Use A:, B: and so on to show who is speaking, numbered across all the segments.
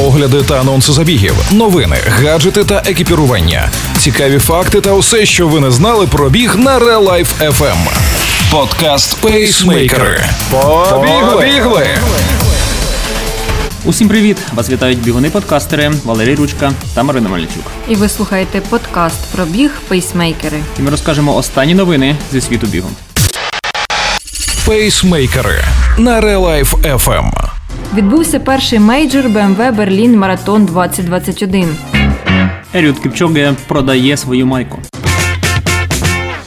A: огляди та анонси забігів, новини, гаджети та екіпірування, цікаві факти та усе, що ви не знали про біг на Real Life FM. Подкаст Пейсмейкери. Побігли!
B: Усім привіт! Вас вітають бігуни-подкастери Валерій Ручка та Марина Мельничук.
C: І ви слухаєте подкаст про біг пейсмейкери.
B: І ми розкажемо останні новини зі світу бігу.
A: Пейсмейкери на Real Life FM.
C: Відбувся перший мейджор BMW Берлін Маратон 2021.
B: Еріот Кіпчоге продає свою майку.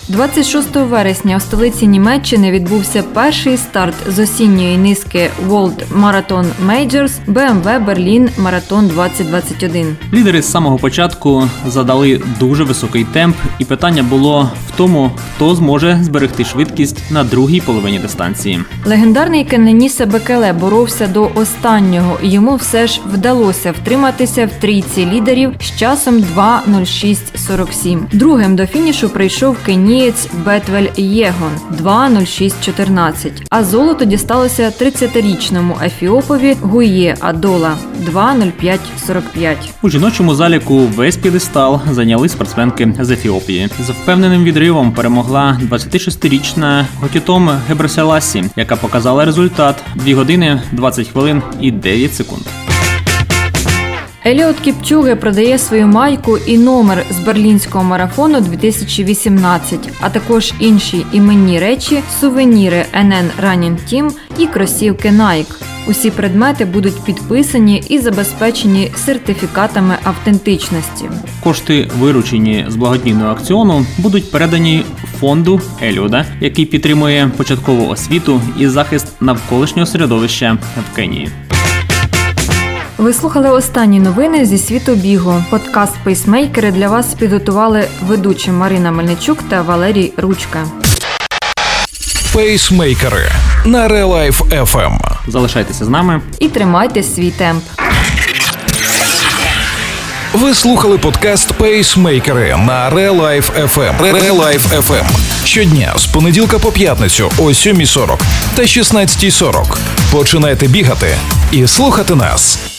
C: 26 вересня у столиці Німеччини відбувся перший старт з осінньої низки World Marathon Majors BMW Берлін Маратон 2021.
B: Лідери з самого початку задали дуже високий темп, і питання було в тому, хто зможе зберегти швидкість на другій половині дистанції.
C: Легендарний Кененіса Бекеле боровся до останнього, і йому все ж вдалося втриматися в трійці лідерів з часом 2.06.47. Другим до фінішу прийшов кенієць Бетвель Єгон 2.06.14. А золото дісталося 30-річному ефіопові Гує Адола 2.05.45.
B: У жіночому заліку весь п'єдестал зайняли спортсменки з Ефіопії. З впевненим відривом перемогла 26-річна Готітом Гебреселасі, яка показала результат 2 години 20 хвилин і 9 секунд.
C: Еліот Кіпчуге продає свою майку і номер з берлінського марафону 2018, а також інші іменні речі, сувеніри NN Running Team і кросівки Nike. Усі предмети будуть підписані і забезпечені сертифікатами автентичності.
B: Кошти, виручені з благодійного акціону, будуть передані фонду Еліода, який підтримує початкову освіту і захист навколишнього середовища в Кенії.
C: Ви слухали останні новини зі світу бігу. Подкаст Пейсмейкери для вас підготували ведучі Марина Мельничук та Валерій Ручка.
A: Пейсмейкери на Real Life FM.
B: Залишайтеся з нами.
C: І тримайте свій темп.
A: Ви слухали подкаст Пейсмейкери на Real Life FM. Real Life FM. Щодня з понеділка по п'ятницю о 7.40 та 16.40. Починайте бігати і слухати нас.